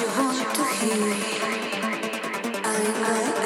you want to hear. I like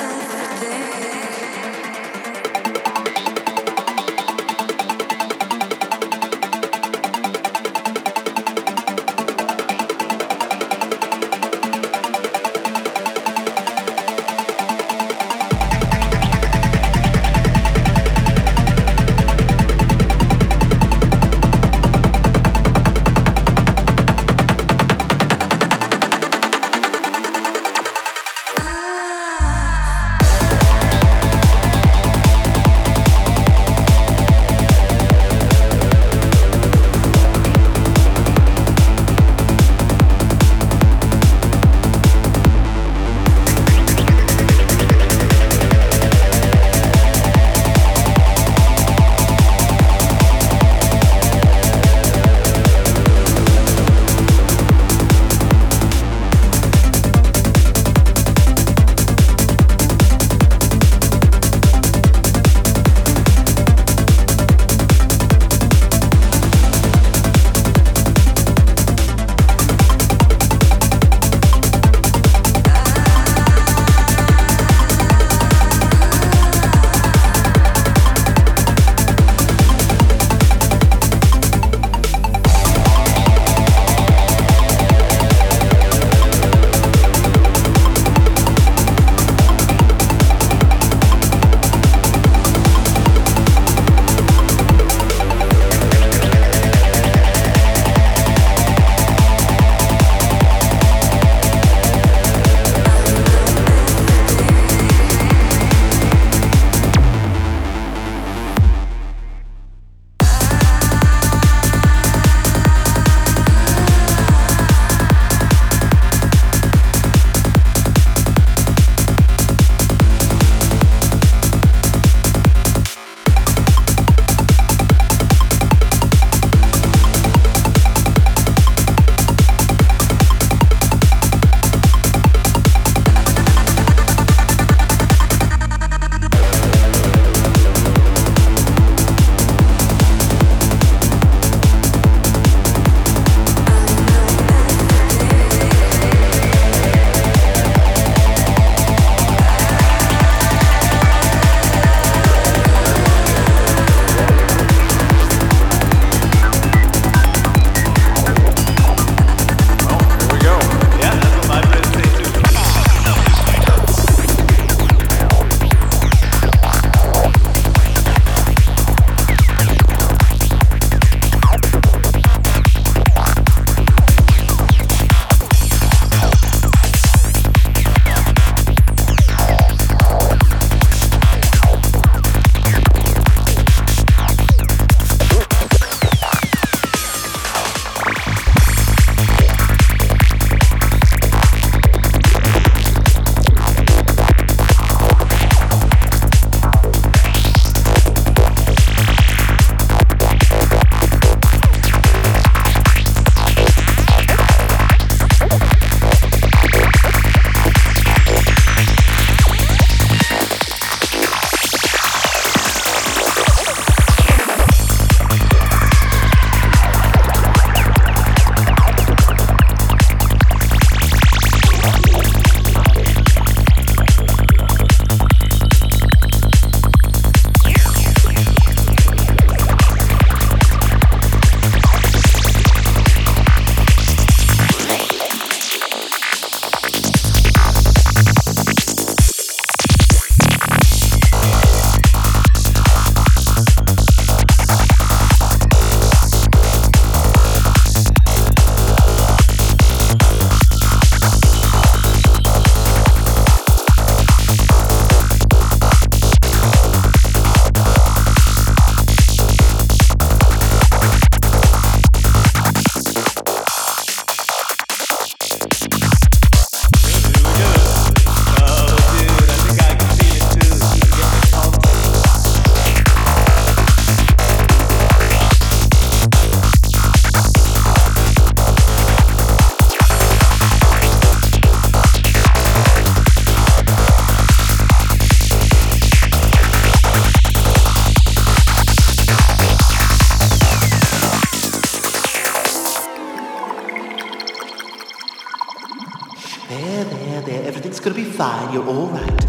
You're all right.